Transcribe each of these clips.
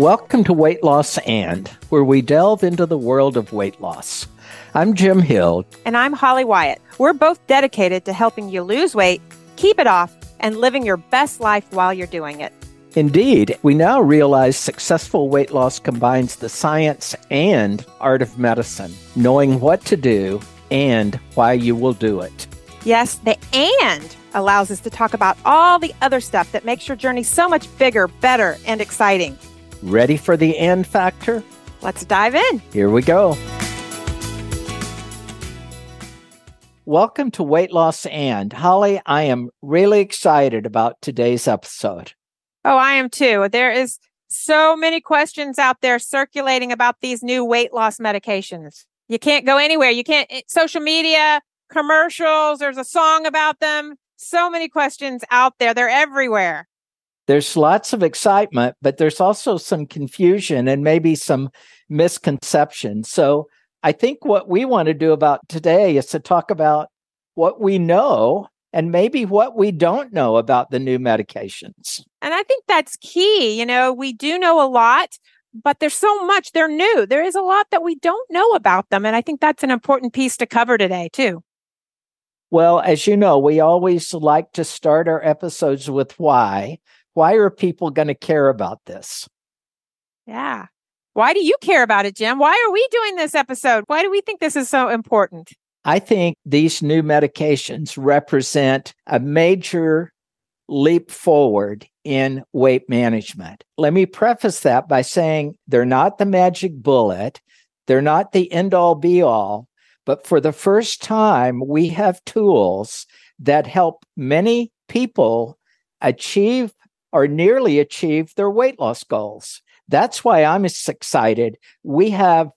Welcome to Weight Loss and, where we delve into the world of weight loss. I'm Jim Hill. And I'm Holly Wyatt. We're both dedicated to helping you lose weight, keep it off, and living your best life while you're doing it. Indeed, we now realize successful weight loss combines the science and art of medicine, knowing what to do and why you will do it. Yes, the and allows us to talk about all the other stuff that makes your journey so much bigger, better, and exciting. Ready for the and factor? Let's dive in. Here we go. Welcome to Weight Loss and Holly. I am really excited about today's episode. Oh, I am too. There is so many questions out there circulating about these new weight loss medications. You can't go anywhere. You can't, social media, commercials, there's a song about them. So many questions out there. They're everywhere. There's lots of excitement, but there's also some confusion and maybe some misconception. So I think what we want to do about today is to talk about what we know and maybe what we don't know about the new medications. And I think that's key. You know, we do know a lot, but there's so much they're new. There is a lot that we don't know about them. And I think that's an important piece to cover today, too. Well, as you know, we always like to start our episodes with why. Why are people going to care about this? Yeah. Why do you care about it, Jim? Why are we doing this episode? Why do we think this is so important? I think these new medications represent a major leap forward in weight management. Let me preface that by saying they're not the magic bullet, they're not the end all be all, but for the first time, we have tools that help many people achieve or nearly achieve their weight loss goals. That's why I'm excited. We have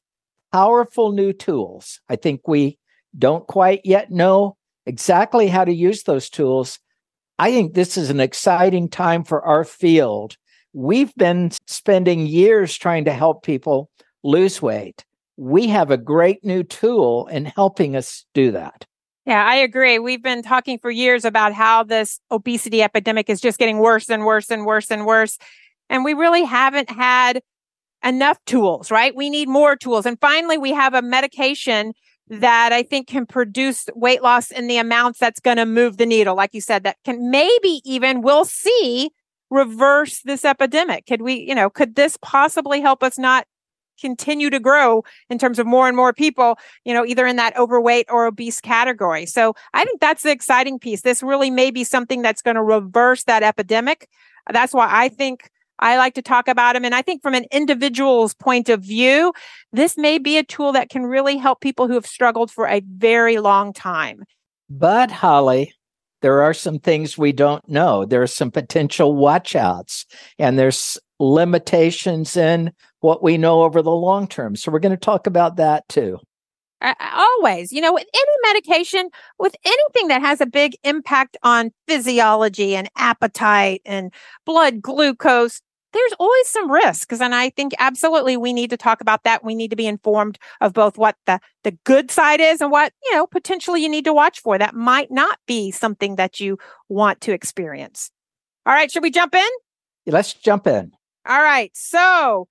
powerful new tools. I think we don't quite yet know exactly how to use those tools. I think this is an exciting time for our field. We've been spending years trying to help people lose weight. We have a great new tool in helping us do that. Yeah, I agree. We've been talking for years about how this obesity epidemic is just getting worse and worse and worse and worse. And we really haven't had enough tools, right? We need more tools. And finally, we have a medication that I think can produce weight loss in the amounts that's going to move the needle. Like you said, that can maybe even we'll see reverse this epidemic. Could we, you know, could this possibly help us not continue to grow in terms of more and more people, you know, either in that overweight or obese category. So I think that's the exciting piece. This really may be something that's going to reverse that epidemic. That's why I think I like to talk about them. And I think from an individual's point of view, this may be a tool that can really help people who have struggled for a very long time. But Holly, there are some things we don't know. There are some potential watchouts and there's limitations in what we know over the long term. So we're going to talk about that too. always, you know, with any medication, with anything that has a big impact on physiology and appetite and blood glucose, there's always some risks. And I think absolutely we need to talk about that. We need to be informed of both what the, the good side is and what, you know, potentially you need to watch for. That might not be something that you want to experience. All right. Should we jump in? Let's jump in. All right. So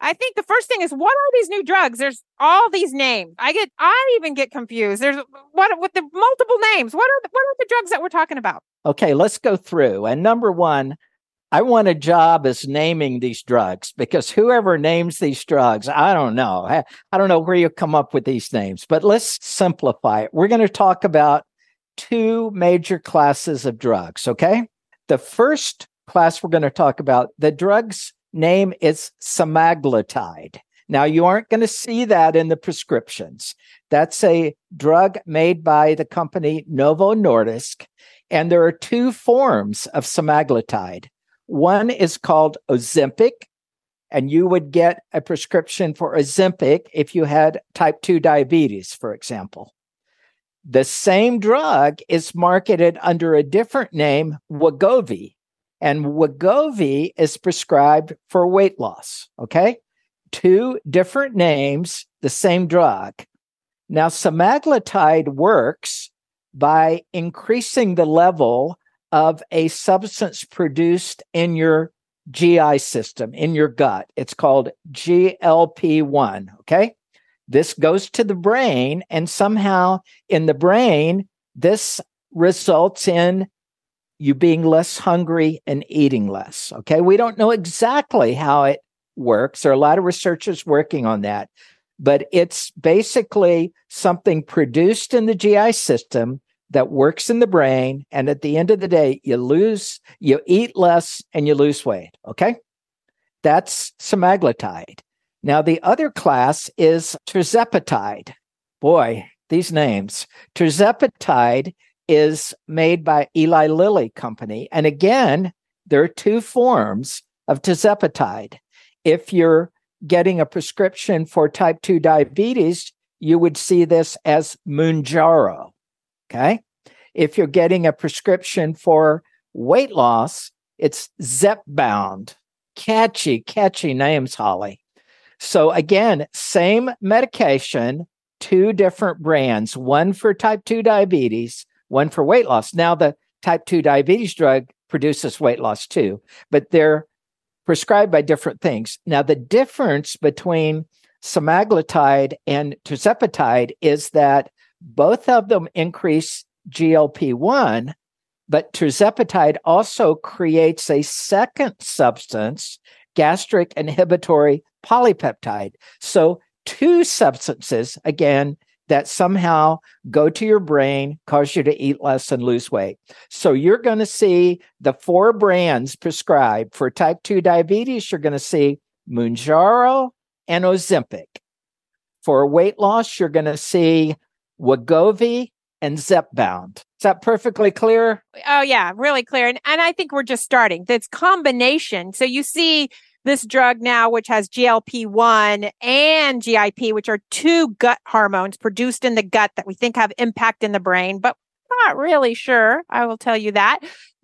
I think the first thing is what are these new drugs? There's all these names. I get I even get confused. There's what with the multiple names. What are the, what are the drugs that we're talking about? Okay, let's go through. And number 1, I want a job as naming these drugs because whoever names these drugs, I don't know. I, I don't know where you come up with these names, but let's simplify it. We're going to talk about two major classes of drugs, okay? The first class we're going to talk about, the drugs name is semaglutide. Now, you aren't going to see that in the prescriptions. That's a drug made by the company Novo Nordisk. And there are two forms of semaglutide. One is called Ozempic, and you would get a prescription for Ozempic if you had type 2 diabetes, for example. The same drug is marketed under a different name, Wegovy, and Wegovy is prescribed for weight loss. Okay. Two different names, the same drug. Now, semaglutide works by increasing the level of a substance produced in your GI system in your gut. It's called GLP 1. Okay. This goes to the brain, and somehow in the brain, this results in you being less hungry and eating less. Okay. We don't know exactly how it works. There are a lot of researchers working on that, but it's basically something produced in the GI system that works in the brain. And at the end of the day, you lose, you eat less and you lose weight. Okay. That's semaglutide. Now, the other class is tirzepatide. Boy, these names. Tirzepatide is made by Eli Lilly Company. And again, there are two forms of tirzepatide. If you're getting a prescription for type 2 diabetes, you would see this as Mounjaro. Okay. If you're getting a prescription for weight loss, it's Zepbound. Catchy, catchy names, Holly. So again, same medication, two different brands, one for type 2 diabetes, one for weight loss. Now, the type 2 diabetes drug produces weight loss too, but they're prescribed by different things. Now, the difference between semaglutide and tirzepatide is that both of them increase GLP 1, but tirzepatide also creates a second substance, gastric inhibitory polypeptide. So, two substances, again, that somehow go to your brain, cause you to eat less and lose weight. So, you're going to see the four brands prescribed for type 2 diabetes. You're going to see Mounjaro and Ozempic. For weight loss, you're going to see Wegovy and Zepbound. Is that perfectly clear? Oh yeah, really clear. And and I think we're just starting. This combination. So you see this drug now, which has GLP-1 and GIP, which are two gut hormones produced in the gut that we think have impact in the brain, but not really sure. I will tell you that.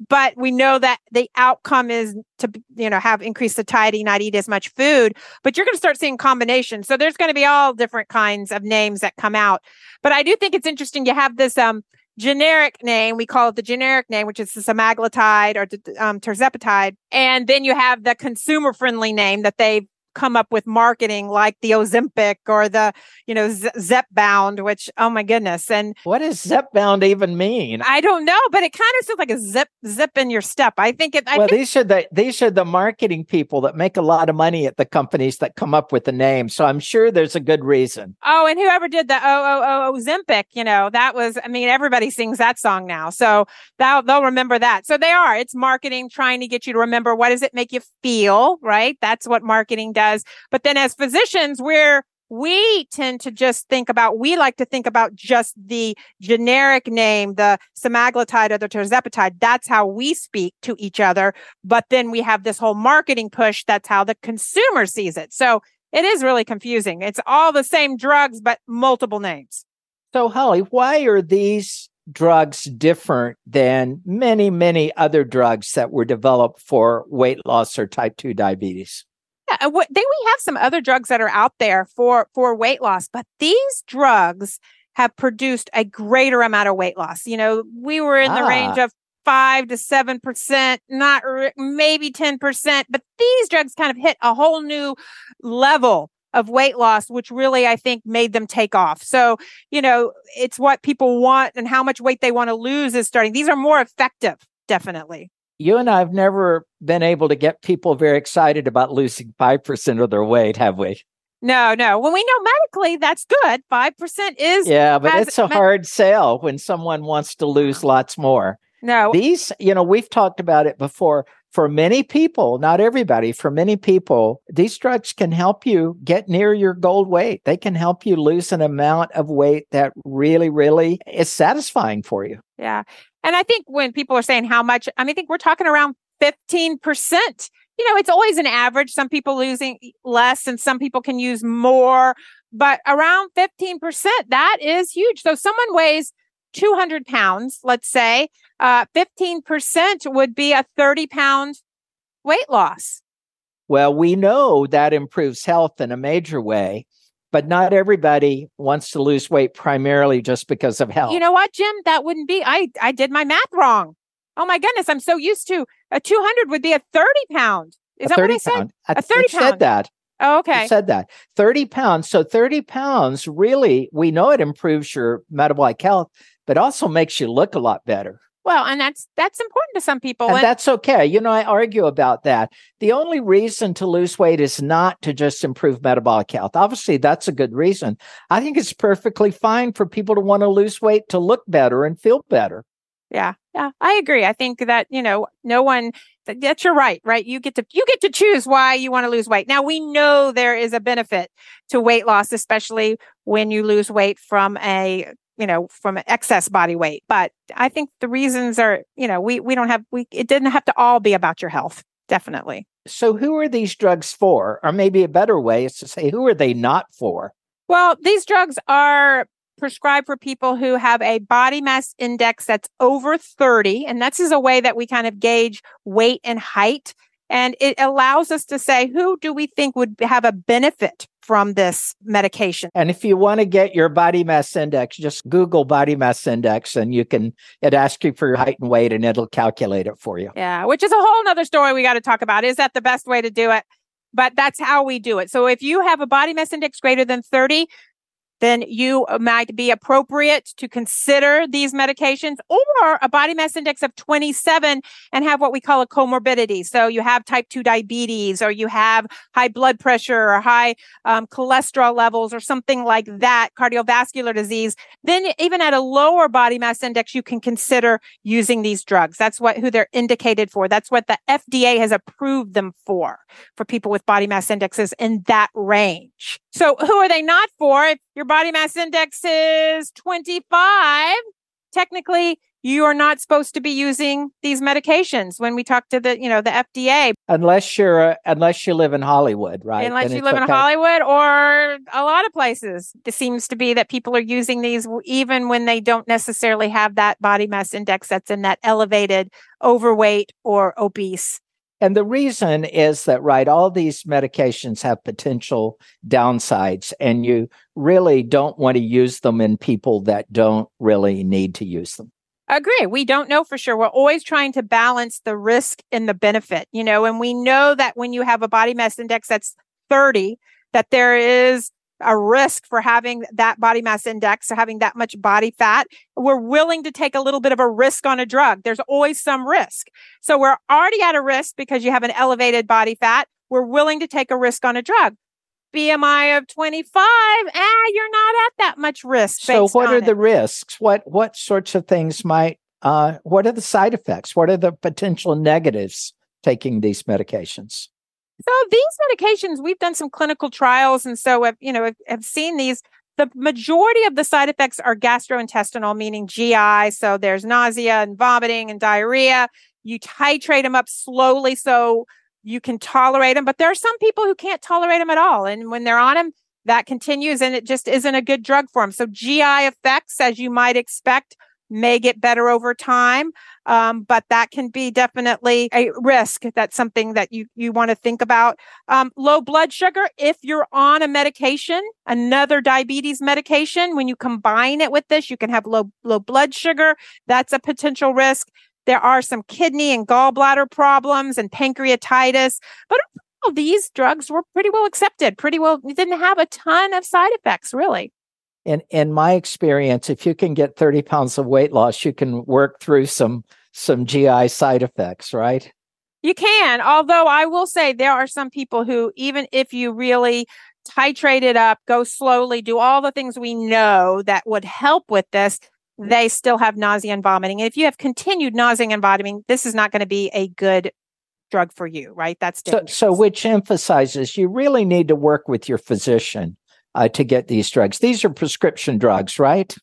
But we know that the outcome is to, you know, have increased satiety, not eat as much food. But you're going to start seeing combinations. So there's going to be all different kinds of names that come out. But I do think it's interesting. You have this um, generic name. We call it the generic name, which is the semaglutide or um, tirzepatide. And then you have the consumer friendly name that they've come up with marketing like the Ozempic or the, you know, Z- Zepbound, which, oh my goodness. And what does Zepbound even mean? I don't know, but it kind of sounds like a zip, zip in your step. I think it, I well, think- these are the, these are the marketing people that make a lot of money at the companies that come up with the name. So I'm sure there's a good reason. Oh, and whoever did the oh, oh, oh, Ozempic, you know, that was, I mean, everybody sings that song now. So they'll, they'll remember that. So they are, it's marketing trying to get you to remember what does it make you feel, right? That's what marketing does does. But then as physicians, we're we tend to just think about, we like to think about just the generic name, the semaglutide or the tirzepatide. That's how we speak to each other. But then we have this whole marketing push. That's how the consumer sees it. So it is really confusing. It's all the same drugs, but multiple names. So, Holly, why are these drugs different than many, many other drugs that were developed for weight loss or type 2 diabetes? Yeah, what, then we have some other drugs that are out there for for weight loss, but these drugs have produced a greater amount of weight loss. You know, we were in ah. the range of five to seven percent, not re- maybe ten percent, but these drugs kind of hit a whole new level of weight loss, which really I think made them take off. So, you know, it's what people want and how much weight they want to lose is starting. These are more effective, definitely you and I have never been able to get people very excited about losing 5% of their weight, have we? No, no. When we know medically that's good, 5% is. Yeah, but it's a hard sell when someone wants to lose uh-huh. lots more. No. These, you know, we've talked about it before. For many people, not everybody, for many people, these drugs can help you get near your goal weight. They can help you lose an amount of weight that really, really is satisfying for you. Yeah. And I think when people are saying how much, I mean, I think we're talking around 15%. You know, it's always an average. Some people losing less and some people can use more, but around 15%, that is huge. So someone weighs 200 pounds, let's say, uh, 15% would be a 30 pound weight loss. Well, we know that improves health in a major way but not everybody wants to lose weight primarily just because of health. You know what, Jim? That wouldn't be. I I did my math wrong. Oh my goodness, I'm so used to a 200 would be a 30 pound. Is that what I said? pound. A 30 it said pound. that. Oh, okay. said that. 30 pounds. So 30 pounds really, we know it improves your metabolic health, but also makes you look a lot better. Well, and that's that's important to some people. And And- that's okay. You know, I argue about that. The only reason to lose weight is not to just improve metabolic health. Obviously, that's a good reason. I think it's perfectly fine for people to want to lose weight to look better and feel better. Yeah, yeah, I agree. I think that you know, no one. that- That's your right, right? You get to you get to choose why you want to lose weight. Now we know there is a benefit to weight loss, especially when you lose weight from a you know from excess body weight. But I think the reasons are you know we we don't have we it didn't have to all be about your health. Definitely. So, who are these drugs for? Or maybe a better way is to say, who are they not for? Well, these drugs are prescribed for people who have a body mass index that's over 30. And that's is a way that we kind of gauge weight and height. And it allows us to say, who do we think would have a benefit from this medication? And if you want to get your body mass index, just Google body mass index and you can, it asks you for your height and weight and it'll calculate it for you. Yeah, which is a whole nother story we got to talk about. Is that the best way to do it? But that's how we do it. So if you have a body mass index greater than 30, then you might be appropriate to consider these medications or a body mass index of 27 and have what we call a comorbidity. So you have type 2 diabetes or you have high blood pressure or high um, cholesterol levels or something like that, cardiovascular disease. Then even at a lower body mass index, you can consider using these drugs. That's what who they're indicated for. That's what the FDA has approved them for, for people with body mass indexes in that range. So who are they not for? If your body mass index is 25, technically you are not supposed to be using these medications when we talk to the, you know, the FDA, Unless you're, uh, unless you live in Hollywood, right? unless Then you live in. Hollywood or a lot of places. It seems to be that people are using these even when they don't necessarily have that body mass index that's in that elevated overweight or obese. And the reason is that, right, all these medications have potential downsides, and you really don't want to use them in people that don't really need to use them. Agree. We don't know for sure. We're always trying to balance the risk and the benefit, you know, and we know that when you have a body mass index that's 30, that there is a risk for having that body mass index or having that much body fat. We're willing to take a little bit of a risk on a drug. There's always some risk. So we're already at a risk because you have an elevated body fat. We're willing to take a risk on a drug. BMI of 25, ah, you're not at that much risk. So, what are it. the risks? What what sorts of things might? Uh, what are the side effects? What are the potential negatives taking these medications? So these medications, we've done some clinical trials, and so have you know have, have seen these. The majority of the side effects are gastrointestinal, meaning GI. So there's nausea and vomiting and diarrhea. You titrate them up slowly so you can tolerate them, but there are some people who can't tolerate them at all, and when they're on them, that continues, and it just isn't a good drug for them. So GI effects, as you might expect, may get better over time. Um, but that can be definitely a risk. That's something that you, you want to think about. Um, low blood sugar, if you're on a medication, another diabetes medication, when you combine it with this, you can have low, low blood sugar. That's a potential risk. There are some kidney and gallbladder problems and pancreatitis, but these drugs were pretty well accepted, pretty well, didn't have a ton of side effects, really. In in my experience, if you can get thirty pounds of weight loss, you can work through some some GI side effects, right? You can, although I will say there are some people who, even if you really titrate it up, go slowly, do all the things we know that would help with this, they still have nausea and vomiting. And if you have continued nausea and vomiting, this is not going to be a good drug for you, right? That's So, so which emphasizes you really need to work with your physician uh, to get these drugs. These are prescription drugs, right?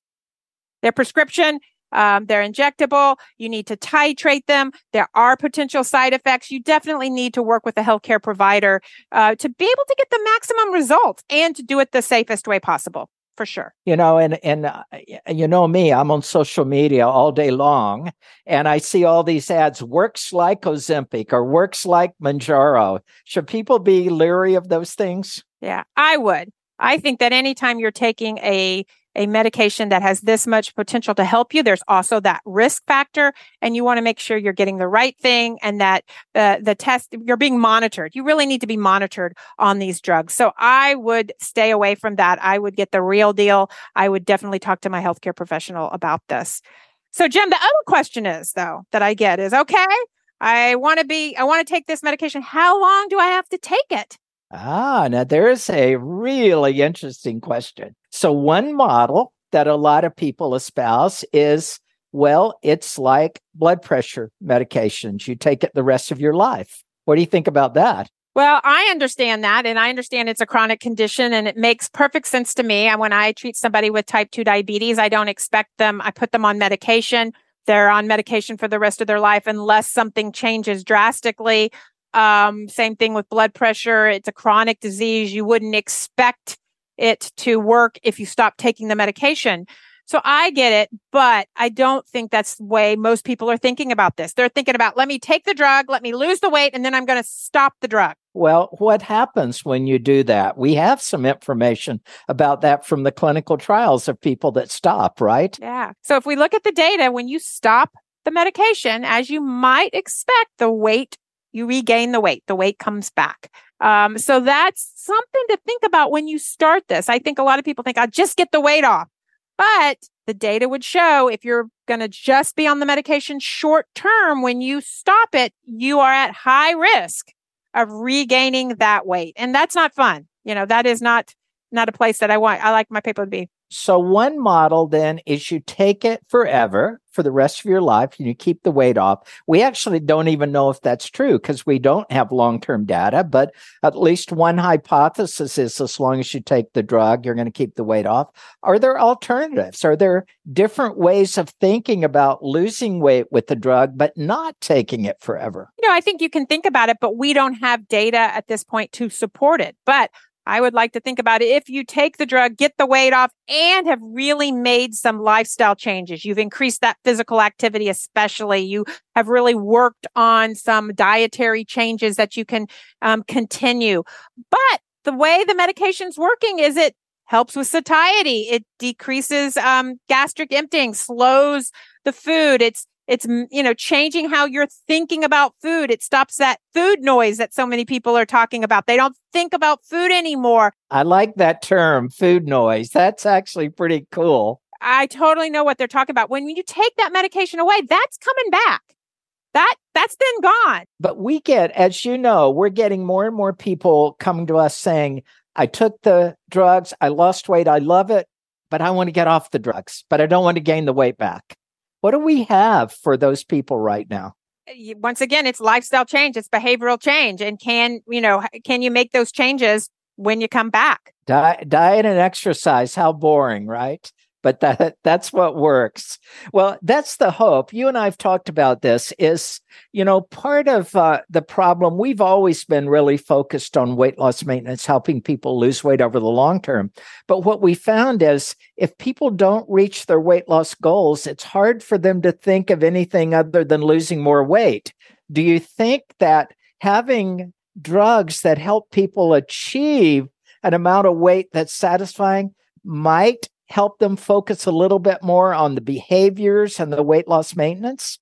They're prescription. Um, they're injectable. You need to titrate them. There are potential side effects. You definitely need to work with a healthcare provider uh, to be able to get the maximum results and to do it the safest way possible, for sure. You know, and and uh, you know me, I'm on social media all day long, and I see all these ads. Works like Ozempic or works like Mounjaro. Should people be leery of those things? Yeah, I would. I think that anytime you're taking a a medication that has this much potential to help you, there's also that risk factor. And you want to make sure you're getting the right thing and that the, the test, you're being monitored. You really need to be monitored on these drugs. So I would stay away from that. I would get the real deal. I would definitely talk to my healthcare professional about this. So, Jim, the other question is, though, that I get is okay, I want to be, I want to take this medication. How long do I have to take it? Ah, now there's a really interesting question. So, one model that a lot of people espouse is well, it's like blood pressure medications. You take it the rest of your life. What do you think about that? Well, I understand that. And I understand it's a chronic condition and it makes perfect sense to me. And when I treat somebody with type 2 diabetes, I don't expect them, I put them on medication. They're on medication for the rest of their life unless something changes drastically. Um, same thing with blood pressure. It's a chronic disease. You wouldn't expect it to work if you stop taking the medication. So I get it, but I don't think that's the way most people are thinking about this. They're thinking about, let me take the drug, let me lose the weight, and then I'm going to stop the drug. Well, what happens when you do that? We have some information about that from the clinical trials of people that stop, right? Yeah. So if we look at the data, when you stop the medication, as you might expect, the weight you regain the weight, the weight comes back. Um, so that's something to think about when you start this. I think a lot of people think, I'll just get the weight off. But the data would show if you're going to just be on the medication short term, when you stop it, you are at high risk of regaining that weight. And that's not fun. You know, that is not, not a place that I want, I like my people to be. So one model then is you take it forever for the rest of your life and you keep the weight off. We actually don't even know if that's true because we don't have long-term data, but at least one hypothesis is as long as you take the drug, you're going to keep the weight off. Are there alternatives? Are there different ways of thinking about losing weight with the drug, but not taking it forever? You know, I think you can think about it, but we don't have data at this point to support it. But I would like to think about it. If you take the drug, get the weight off, and have really made some lifestyle changes, you've increased that physical activity, especially. You have really worked on some dietary changes that you can um, continue. But the way the medication's working is it helps with satiety. It decreases um, gastric emptying, slows the food. It's it's, you know, changing how you're thinking about food. It stops that food noise that so many people are talking about. They don't think about food anymore. I like that term, food noise. That's actually pretty cool. I totally know what they're talking about. When you take that medication away, that's coming back. That that's been gone. But we get, as you know, we're getting more and more people coming to us saying, I took the drugs, I lost weight, I love it, but I want to get off the drugs, but I don't want to gain the weight back. What do we have for those people right now? Uh, once again, it's lifestyle change, it's behavioral change. And can, you know, can you make those changes when you come back? Diet, diet and exercise, how boring, right? But that that's what works. Well that's the hope. You and i've talked about this is you know part of uh, the problem we've always been really focused on weight loss maintenance helping people lose weight over the long term. But what we found is if people don't reach their weight loss goals it's hard for them to think of anything other than losing more weight. Do you think that having drugs that help people achieve an amount of weight that's satisfying might help them focus a little bit more on the behaviors and the weight loss maintenance?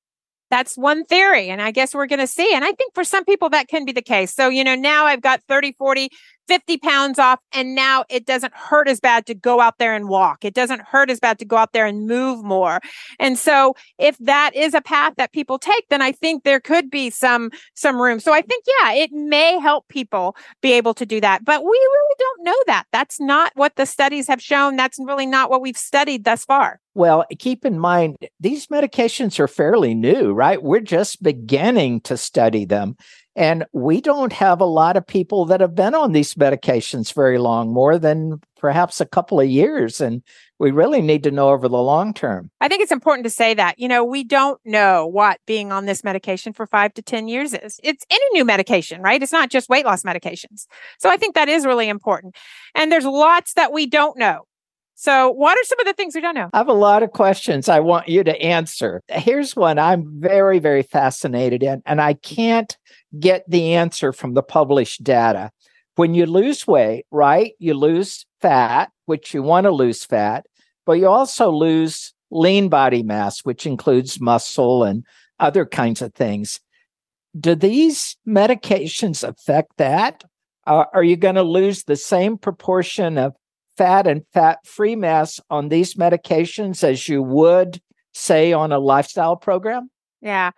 That's one theory. And I guess we're going to see. And I think for some people that can be the case. So, you know, now I've got 30, 40, 50 pounds off. And now it doesn't hurt as bad to go out there and walk. It doesn't hurt as bad to go out there and move more. And so if that is a path that people take, then I think there could be some, some room. So I think, yeah, it may help people be able to do that, but we really don't know that. That's not what the studies have shown. That's really not what we've studied thus far. Well, keep in mind, these medications are fairly new, right? We're just beginning to study them. And we don't have a lot of people that have been on these medications very long, more than perhaps a couple of years. And we really need to know over the long term. I think it's important to say that, you know, we don't know what being on this medication for five to 10 years is. It's any new medication, right? It's not just weight loss medications. So I think that is really important. And there's lots that we don't know. So, what are some of the things we don't know? I have a lot of questions I want you to answer. Here's one I'm very, very fascinated in, and I can't get the answer from the published data. When you lose weight, right, you lose fat, which you want to lose fat, but you also lose lean body mass, which includes muscle and other kinds of things. Do these medications affect that? Uh, are you going to lose the same proportion of fat and fat free mass on these medications as you would, say, on a lifestyle program? Yeah.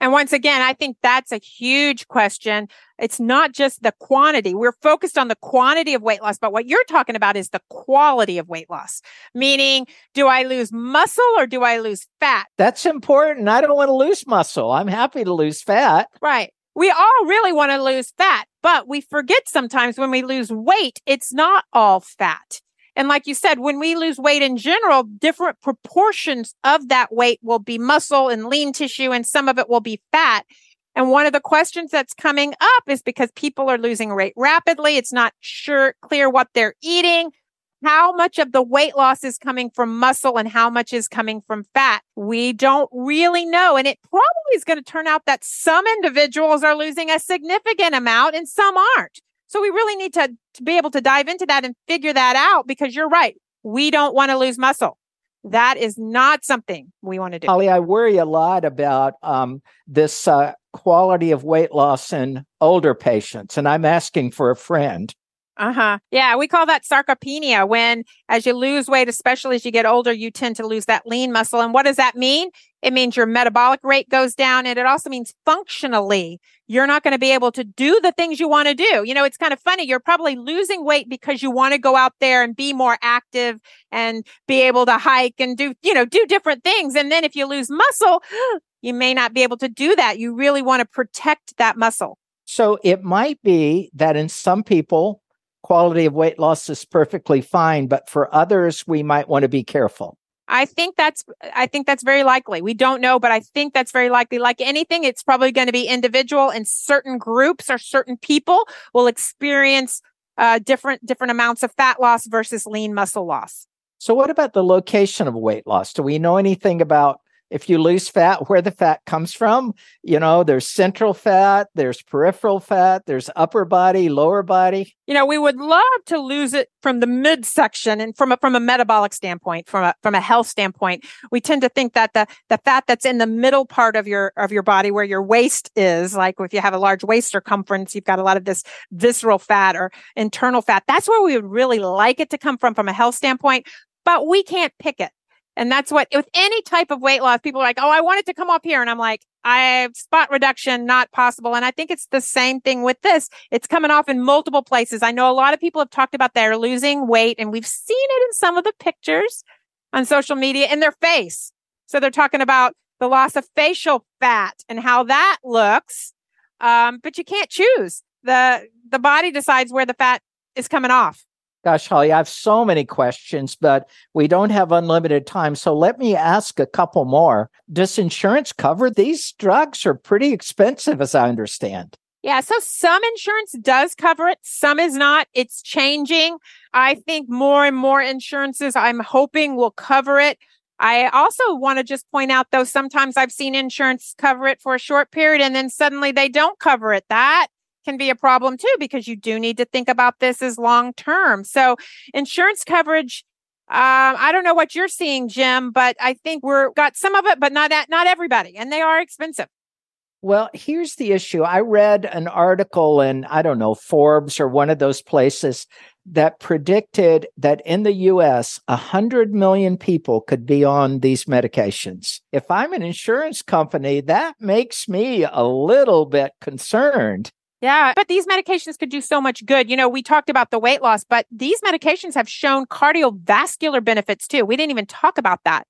And once again, I think that's a huge question. It's not just the quantity. We're focused on the quantity of weight loss, but what you're talking about is the quality of weight loss, meaning do I lose muscle or do I lose fat? That's important. I don't want to lose muscle. I'm happy to lose fat. Right. We all really want to lose fat, but we forget sometimes when we lose weight, it's not all fat. And like you said, when we lose weight in general, different proportions of that weight will be muscle and lean tissue, and some of it will be fat. And one of the questions that's coming up is because people are losing weight rapidly. It's not sure clear what they're eating. How much of the weight loss is coming from muscle and how much is coming from fat? We don't really know. And it probably is going to turn out that some individuals are losing a significant amount and some aren't. So we really need to, to be able to dive into that and figure that out because you're right. We don't want to lose muscle. That is not something we want to do. Holly, I worry a lot about um, this uh, quality of weight loss in older patients, and I'm asking for a friend. Uh huh. Yeah, we call that sarcopenia when, as you lose weight, especially as you get older, you tend to lose that lean muscle. And what does that mean? It means your metabolic rate goes down. And it also means functionally, you're not going to be able to do the things you want to do. You know, it's kind of funny. You're probably losing weight because you want to go out there and be more active and be able to hike and do, you know, do different things. And then if you lose muscle, you may not be able to do that. You really want to protect that muscle. So it might be that in some people, quality of weight loss is perfectly fine, but for others, we might want to be careful. I think that's I think that's very likely. We don't know, but I think that's very likely. Like anything, it's probably going to be individual, and certain groups or certain people will experience uh, different different amounts of fat loss versus lean muscle loss. So, what about the location of weight loss? Do we know anything about if you lose fat, where the fat comes from. You know, there's central fat, there's peripheral fat, there's upper body, lower body. You know, we would love to lose it from the midsection and from a, from a metabolic standpoint, from a, from a health standpoint. We tend to think that the, the fat that's in the middle part of your, of your body where your waist is, like if you have a large waist circumference, you've got a lot of this visceral fat or internal fat. That's where we would really like it to come from, from a health standpoint, but we can't pick it. And that's what with any type of weight loss, people are like, Oh, I want it to come up here. And I'm like, I have spot reduction, not possible. And I think it's the same thing with this. It's coming off in multiple places. I know a lot of people have talked about they're losing weight and we've seen it in some of the pictures on social media in their face. So they're talking about the loss of facial fat and how that looks. Um, but you can't choose. The, the body decides where the fat is coming off. Gosh, Holly, I have so many questions, but we don't have unlimited time. So let me ask a couple more. Does insurance cover these drugs? Are pretty expensive, as I understand. Yeah, so some insurance does cover it, some is not. It's changing. I think more and more insurances, I'm hoping, will cover it. I also want to just point out, though, sometimes I've seen insurance cover it for a short period and then suddenly they don't cover it. That can be a problem too, because you do need to think about this as long term. So insurance coverage, um, I don't know what you're seeing, Jim, but I think we're got some of it, but not at, not everybody, and they are expensive. Well, here's the issue. I read an article in, I don't know, Forbes or one of those places that predicted that in the US, 100 million people could be on these medications. If I'm an insurance company, that makes me a little bit concerned. Yeah, but these medications could do so much good. You know, we talked about the weight loss, but these medications have shown cardiovascular benefits too. We didn't even talk about that.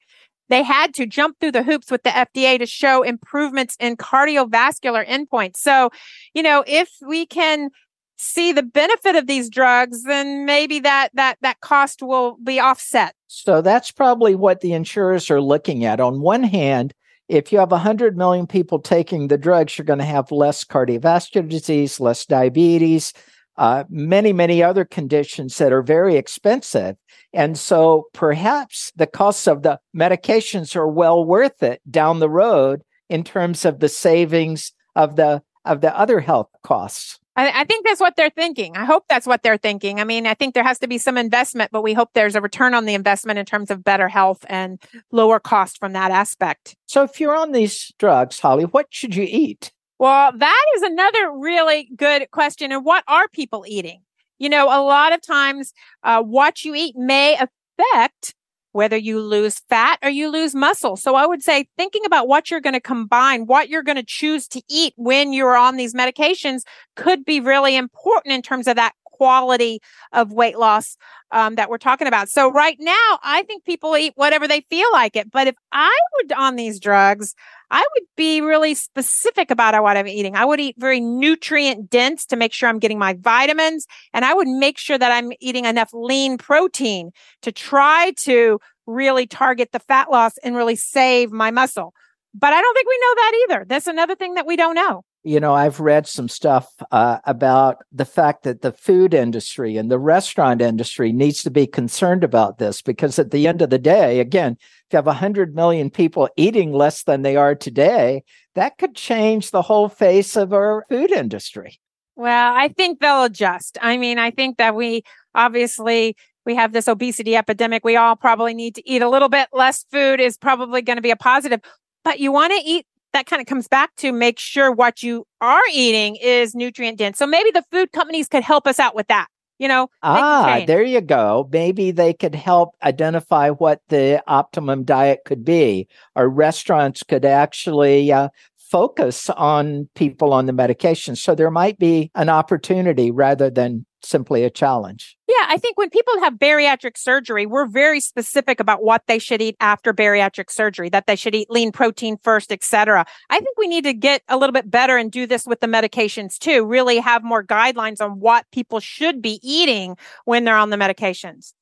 They had to jump through the hoops with the FDA to show improvements in cardiovascular endpoints. So, you know, if we can see the benefit of these drugs, then maybe that that that cost will be offset. So that's probably what the insurers are looking at. On one hand, if you have 100 million people taking the drugs, you're going to have less cardiovascular disease, less diabetes, uh, many, many other conditions that are very expensive. And so perhaps the costs of the medications are well worth it down the road in terms of the savings of the of the other health costs. I, I, think that's what they're thinking. I hope that's what they're thinking. I mean, I think there has to be some investment, but we hope there's a return on the investment in terms of better health and lower cost from that aspect. So, if you're on these drugs, Holly, what should you eat? Well, that is another really good question. And what are people eating? You know, a lot of times, uh, what you eat may affect whether you lose fat or you lose muscle. So I would say thinking about what you're going to combine, what you're going to choose to eat when you're on these medications could be really important in terms of that quality of weight loss um, that we're talking about. So right now, I think people eat whatever they feel like it. But if I were on these drugs, I would be really specific about what I'm eating. I would eat very nutrient dense to make sure I'm getting my vitamins. And I would make sure that I'm eating enough lean protein to try to really target the fat loss and really save my muscle. But I don't think we know that either. That's another thing that we don't know you know, I've read some stuff uh, about the fact that the food industry and the restaurant industry needs to be concerned about this because at the end of the day, again, if you have 100 million people eating less than they are today, that could change the whole face of our food industry. Well, I think they'll adjust. I mean, I think that we obviously we have this obesity epidemic. We all probably need to eat a little bit less food is probably going to be a positive, but you want to eat that kind of comes back to make sure what you are eating is nutrient dense. So maybe the food companies could help us out with that. You know, ah, there you go. Maybe they could help identify what the optimum diet could be, or restaurants could actually uh, focus on people on the medication. So there might be an opportunity rather than simply a challenge. Yeah, I think when people have bariatric surgery, we're very specific about what they should eat after bariatric surgery, that they should eat lean protein first, etc. I think we need to get a little bit better and do this with the medications too, really have more guidelines on what people should be eating when they're on the medications.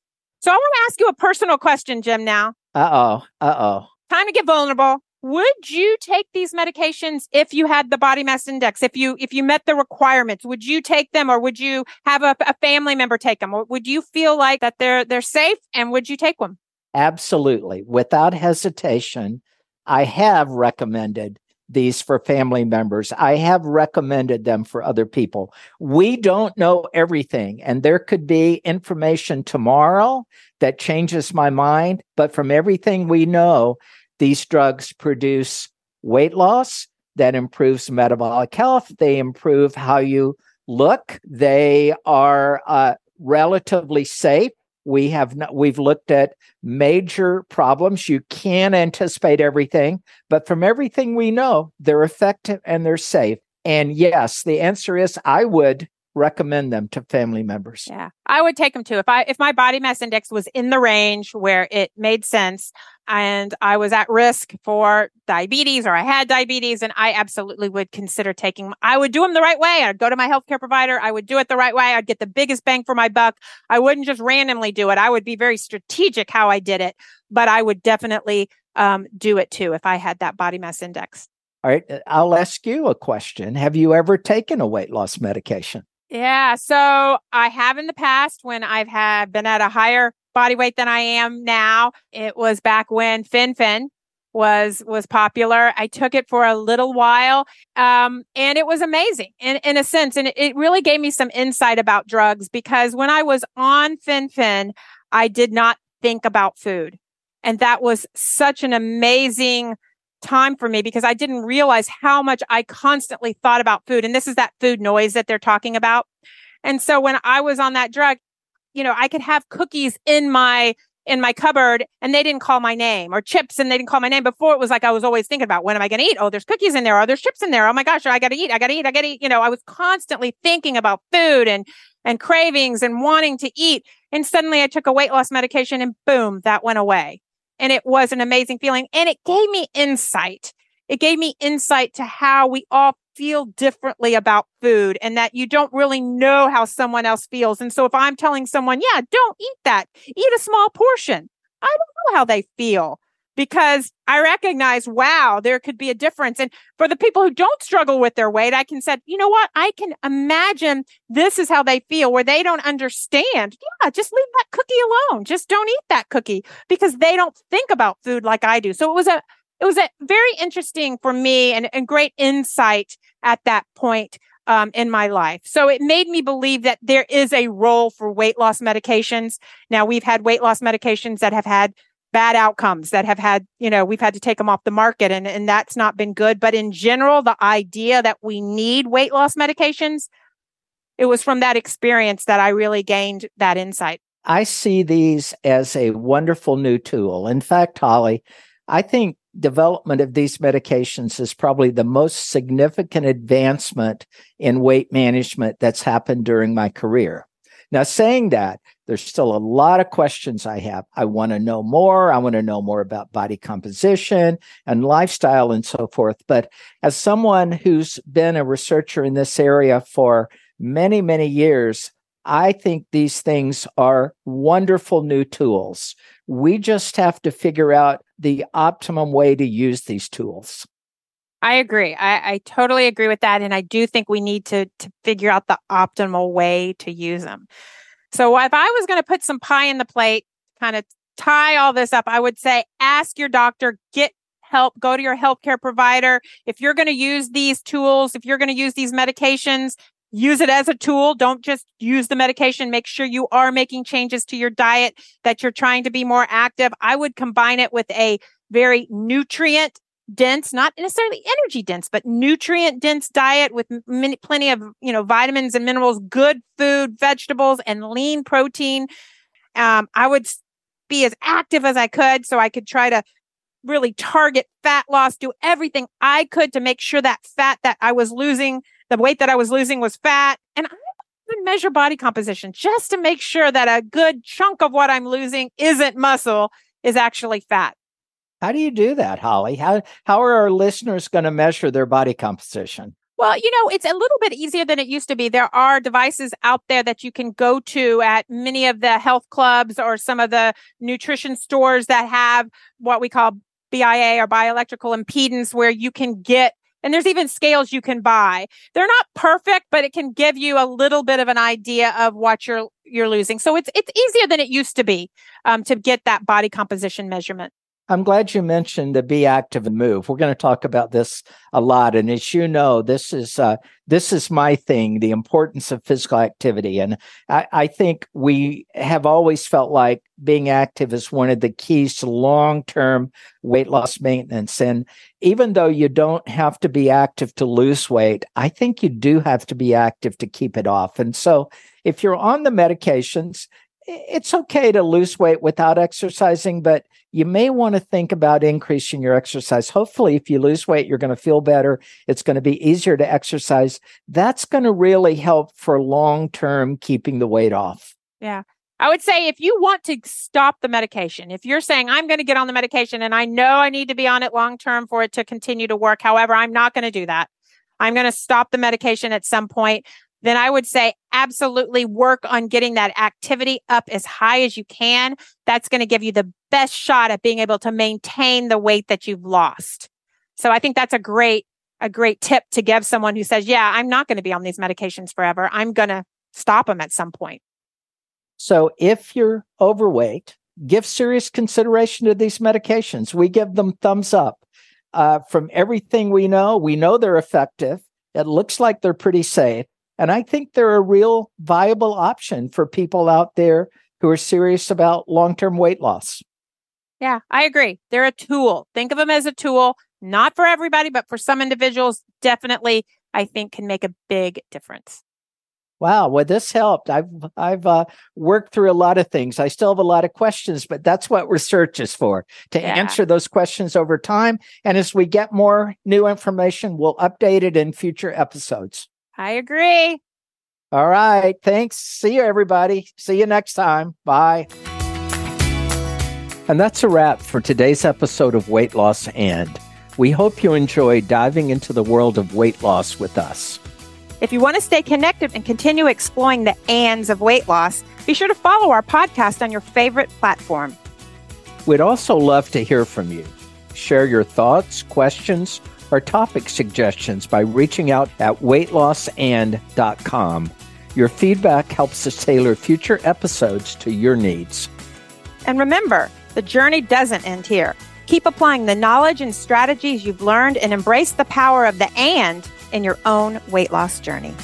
So I want to ask you a personal question, Jim, now. Uh-oh. Uh-oh. Time to get vulnerable would you take these medications if you had the body mass index if you if you met the requirements? Would you take them or would you have a, a, family member take them? Or would you feel like that they're they're safe and would you take them absolutely. Without hesitation i have recommended these for family members. I have recommended them for other people. We don't know everything and there could be information tomorrow that changes my mind but from everything we know these drugs produce weight loss that improves metabolic health. They improve how you look. They are uh, relatively safe. We have not, we've looked at major problems. You can't anticipate everything, but from everything we know, they're effective and they're safe. And yes, the answer is I would recommend them to family members. Yeah. I would take them too. If I if my body mass index was in the range where it made sense and I was at risk for diabetes or I had diabetes and I absolutely would consider taking. I would do them the right way. I'd go to my healthcare provider. I would do it the right way. I'd get the biggest bang for my buck. I wouldn't just randomly do it. I would be very strategic how I did it, but I would definitely um, do it too if I had that body mass index. All right. I'll ask you a question. Have you ever taken a weight loss medication? Yeah. So I have in the past when I've had been at a higher body weight than I am now. It was back when Fen-Phen was was popular. I took it for a little while, um, and it was amazing in in a sense, and it, really gave me some insight about drugs because when I was on Fen-Phen, I did not think about food, and that was such an amazing time for me because I didn't realize how much I constantly thought about food. And this is that food noise that they're talking about. And so when I was on that drug, you know, I could have cookies in my in my cupboard and they didn't call my name or chips and they didn't call my name before it was like I was always thinking about when am I going to eat? Oh, there's cookies in there. Oh, there's chips in there. Oh my gosh, I got to eat. I got to eat. I got to eat. You know, I was constantly thinking about food and and cravings and wanting to eat. And suddenly I took a weight loss medication and boom, that went away. And it was an amazing feeling. And it gave me insight. It gave me insight to how we all feel differently about food and that you don't really know how someone else feels. And so if I'm telling someone, yeah, don't eat that, eat a small portion, I don't know how they feel because I recognize, wow, there could be a difference. And for the people who don't struggle with their weight, I can say, you know what? I can imagine this is how they feel where they don't understand. Yeah, just leave that cookie alone. Just don't eat that cookie because they don't think about food like I do. So it was a, it was a very interesting for me and, and great insight at that point um, in my life. So it made me believe that there is a role for weight loss medications. Now we've had weight loss medications that have had bad outcomes that have had, you know, we've had to take them off the market and, and that's not been good. But in general, the idea that we need weight loss medications, it was from that experience that I really gained that insight. I see these as a wonderful new tool. In fact, Holly, I think development of these medications is probably the most significant advancement in weight management that's happened during my career. Now, saying that, there's still a lot of questions I have. I want to know more. I want to know more about body composition and lifestyle and so forth. But as someone who's been a researcher in this area for many, many years, I think these things are wonderful new tools. We just have to figure out the optimum way to use these tools. I agree. I, I, totally agree with that. And I do think we need to, to figure out the optimal way to use them. So if I was going to put some pie in the plate, kind of tie all this up, I would say ask your doctor, get help, go to your healthcare provider. If you're going to use these tools, if you're going to use these medications, use it as a tool. Don't just use the medication. Make sure you are making changes to your diet, that you're trying to be more active. I would combine it with a very nutrient dense, not necessarily energy dense, but nutrient dense diet with many, plenty of, you know, vitamins and minerals, good food, vegetables and lean protein. Um, I would be as active as I could so I could try to really target fat loss, do everything I could to make sure that fat that I was losing, the weight that I was losing was fat. And I would measure body composition just to make sure that a good chunk of what I'm losing isn't muscle, is actually fat. How do you do that, Holly? How how are our listeners going to measure their body composition? Well, you know, it's a little bit easier than it used to be. There are devices out there that you can go to at many of the health clubs or some of the nutrition stores that have what we call BIA or bioelectrical impedance, where you can get and there's even scales you can buy. They're not perfect, but it can give you a little bit of an idea of what you're you're losing. So it's it's easier than it used to be um, to get that body composition measurement. I'm glad you mentioned the be active and move. We're going to talk about this a lot, and as you know, this is uh, this is my thing: the importance of physical activity. And I, I think we have always felt like being active is one of the keys to long-term weight loss maintenance. And even though you don't have to be active to lose weight, I think you do have to be active to keep it off. And so, if you're on the medications, it's okay to lose weight without exercising, but you may want to think about increasing your exercise. Hopefully, if you lose weight, you're going to feel better. It's going to be easier to exercise. That's going to really help for long term keeping the weight off. Yeah. I would say if you want to stop the medication, if you're saying, I'm going to get on the medication and I know I need to be on it long term for it to continue to work. However, I'm not going to do that. I'm going to stop the medication at some point then I would say absolutely work on getting that activity up as high as you can. That's going to give you the best shot at being able to maintain the weight that you've lost. So I think that's a great, a great tip to give someone who says, yeah, I'm not going to be on these medications forever. I'm going to stop them at some point. So if you're overweight, give serious consideration to these medications. We give them thumbs up. Uh, from everything we know, we know they're effective. It looks like they're pretty safe. And I think they're a real viable option for people out there who are serious about long term weight loss. Yeah, I agree. They're a tool. Think of them as a tool, not for everybody, but for some individuals, definitely, I think can make a big difference. Wow, well, this helped. I've I've uh, worked through a lot of things. I still have a lot of questions, but that's what research is for to yeah. answer those questions over time. And as we get more new information, we'll update it in future episodes. I agree. All right. Thanks. See you, everybody. See you next time. Bye. And that's a wrap for today's episode of Weight Loss And. We hope you enjoy diving into the world of weight loss with us. If you want to stay connected and continue exploring the ands of weight loss, be sure to follow our podcast on your favorite platform. We'd also love to hear from you. Share your thoughts, questions, or topic suggestions by reaching out at weightlossand.com. Your feedback helps us tailor future episodes to your needs. And remember, the journey doesn't end here. Keep applying the knowledge and strategies you've learned and embrace the power of the and in your own weight loss journey.